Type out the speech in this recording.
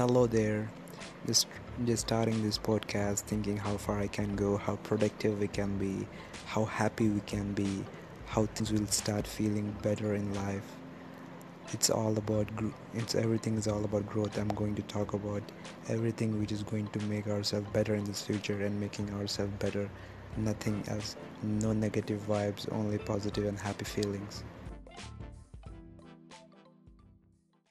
Hello there. Just just starting this podcast thinking how far I can go, how productive we can be, how happy we can be, how things will start feeling better in life. It's all about it's everything is all about growth. I'm going to talk about everything which is going to make ourselves better in this future and making ourselves better. Nothing else. No negative vibes, only positive and happy feelings.